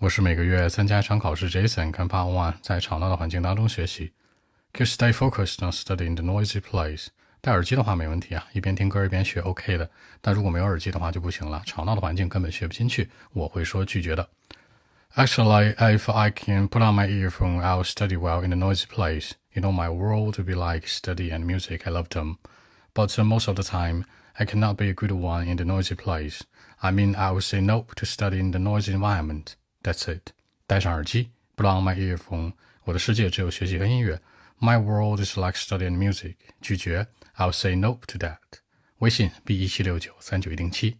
我是每个月参加一场考试，Jason 看 Part One，在吵闹的环境当中学习。Can stay focused on studying the noisy place。戴耳机的话没问题啊，一边听歌一边学 OK 的。但如果没有耳机的话就不行了，吵闹的环境根本学不进去。我会说拒绝的。Actually, if I can put on my earphone, I'll study well in a noisy place. You know, my world would be like study and music. I love them. But most of the time, I cannot be a good one in the noisy place. I mean, I would say no to studying the noisy environment. That's it. 戴上耳机，put on my earphone。我的世界只有学习和音乐。My world is like studying music。拒绝，I'll say no to that。微信 b 一七六九三九一零七。